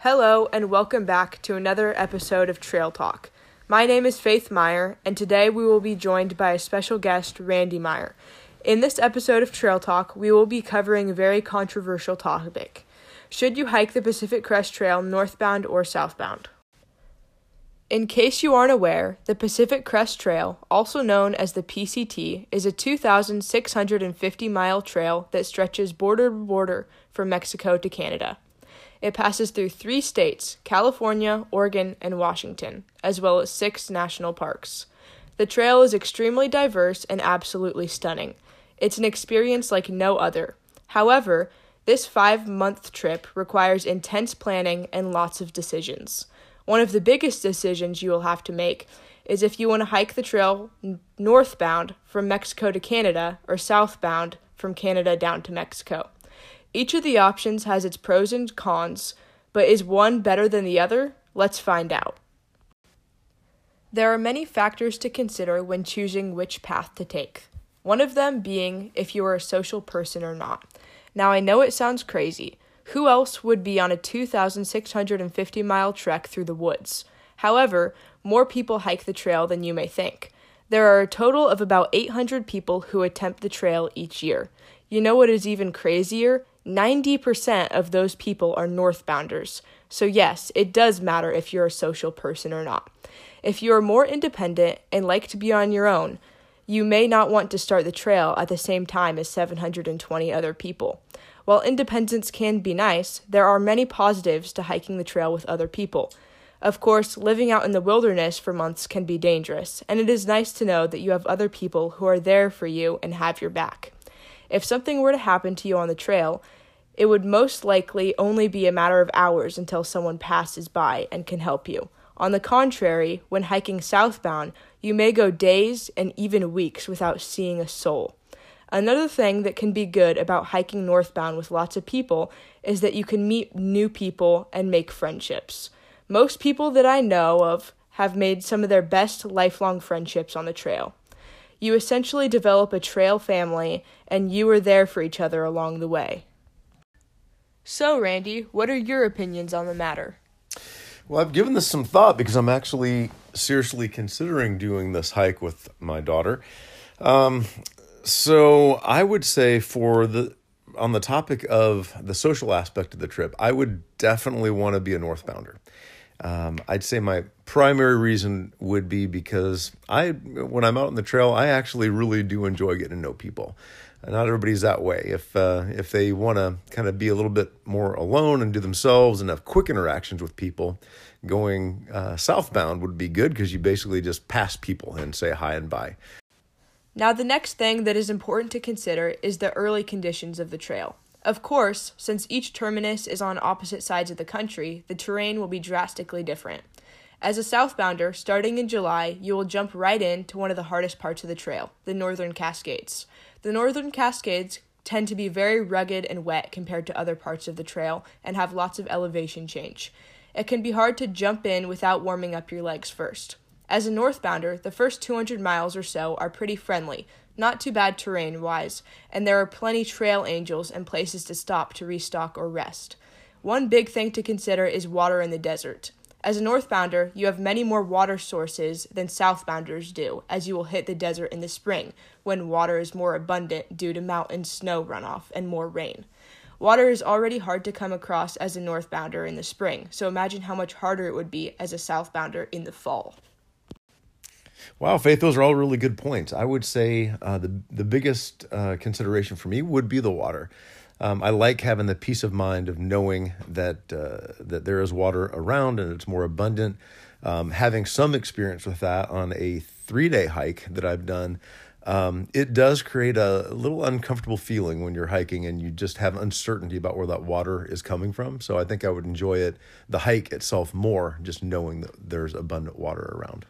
Hello, and welcome back to another episode of Trail Talk. My name is Faith Meyer, and today we will be joined by a special guest, Randy Meyer. In this episode of Trail Talk, we will be covering a very controversial topic. Should you hike the Pacific Crest Trail northbound or southbound? In case you aren't aware, the Pacific Crest Trail, also known as the PCT, is a 2,650 mile trail that stretches border to border from Mexico to Canada. It passes through three states California, Oregon, and Washington, as well as six national parks. The trail is extremely diverse and absolutely stunning. It's an experience like no other. However, this five month trip requires intense planning and lots of decisions. One of the biggest decisions you will have to make is if you want to hike the trail northbound from Mexico to Canada or southbound from Canada down to Mexico. Each of the options has its pros and cons, but is one better than the other? Let's find out. There are many factors to consider when choosing which path to take. One of them being if you are a social person or not. Now, I know it sounds crazy. Who else would be on a 2,650 mile trek through the woods? However, more people hike the trail than you may think. There are a total of about 800 people who attempt the trail each year. You know what is even crazier? 90% of those people are northbounders. So, yes, it does matter if you're a social person or not. If you are more independent and like to be on your own, you may not want to start the trail at the same time as 720 other people. While independence can be nice, there are many positives to hiking the trail with other people. Of course, living out in the wilderness for months can be dangerous, and it is nice to know that you have other people who are there for you and have your back. If something were to happen to you on the trail, it would most likely only be a matter of hours until someone passes by and can help you. On the contrary, when hiking southbound, you may go days and even weeks without seeing a soul. Another thing that can be good about hiking northbound with lots of people is that you can meet new people and make friendships. Most people that I know of have made some of their best lifelong friendships on the trail. You essentially develop a trail family, and you are there for each other along the way. So, Randy, what are your opinions on the matter? Well, I've given this some thought because I'm actually seriously considering doing this hike with my daughter. Um, so I would say for the on the topic of the social aspect of the trip, I would definitely want to be a northbounder. Um, I'd say my primary reason would be because I, when I'm out on the trail, I actually really do enjoy getting to know people. Not everybody's that way. If uh, if they want to kind of be a little bit more alone and do themselves and have quick interactions with people, going uh, southbound would be good because you basically just pass people and say hi and bye. Now, the next thing that is important to consider is the early conditions of the trail. Of course, since each terminus is on opposite sides of the country, the terrain will be drastically different. As a southbounder, starting in July, you will jump right into one of the hardest parts of the trail, the Northern Cascades. The Northern Cascades tend to be very rugged and wet compared to other parts of the trail and have lots of elevation change. It can be hard to jump in without warming up your legs first. As a northbounder, the first 200 miles or so are pretty friendly, not too bad terrain wise, and there are plenty trail angels and places to stop to restock or rest. One big thing to consider is water in the desert. As a northbounder, you have many more water sources than southbounders do, as you will hit the desert in the spring, when water is more abundant due to mountain snow runoff and more rain. Water is already hard to come across as a northbounder in the spring, so imagine how much harder it would be as a southbounder in the fall. Wow, Faith, those are all really good points. I would say uh, the the biggest uh, consideration for me would be the water. Um, I like having the peace of mind of knowing that uh, that there is water around and it's more abundant. Um, having some experience with that on a three day hike that I've done, um, it does create a little uncomfortable feeling when you're hiking and you just have uncertainty about where that water is coming from. So I think I would enjoy it, the hike itself, more just knowing that there's abundant water around.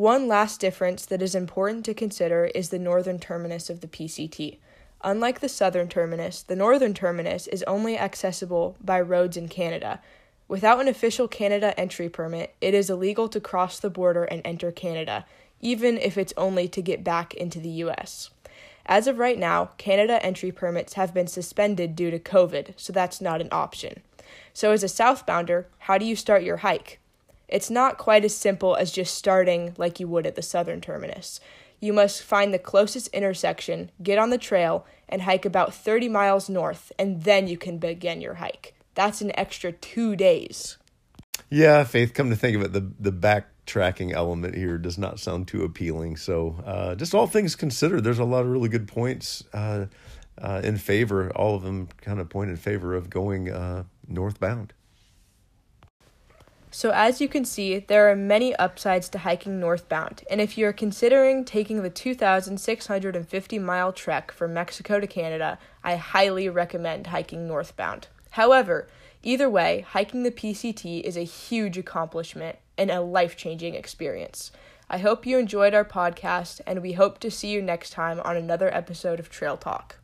One last difference that is important to consider is the northern terminus of the PCT. Unlike the southern terminus, the northern terminus is only accessible by roads in Canada. Without an official Canada entry permit, it is illegal to cross the border and enter Canada, even if it's only to get back into the US. As of right now, Canada entry permits have been suspended due to COVID, so that's not an option. So, as a southbounder, how do you start your hike? It's not quite as simple as just starting like you would at the southern terminus. You must find the closest intersection, get on the trail, and hike about 30 miles north, and then you can begin your hike. That's an extra two days. Yeah, Faith, come to think of it, the, the backtracking element here does not sound too appealing. So, uh, just all things considered, there's a lot of really good points uh, uh, in favor. All of them kind of point in favor of going uh, northbound. So, as you can see, there are many upsides to hiking northbound, and if you're considering taking the 2,650 mile trek from Mexico to Canada, I highly recommend hiking northbound. However, either way, hiking the PCT is a huge accomplishment and a life changing experience. I hope you enjoyed our podcast, and we hope to see you next time on another episode of Trail Talk.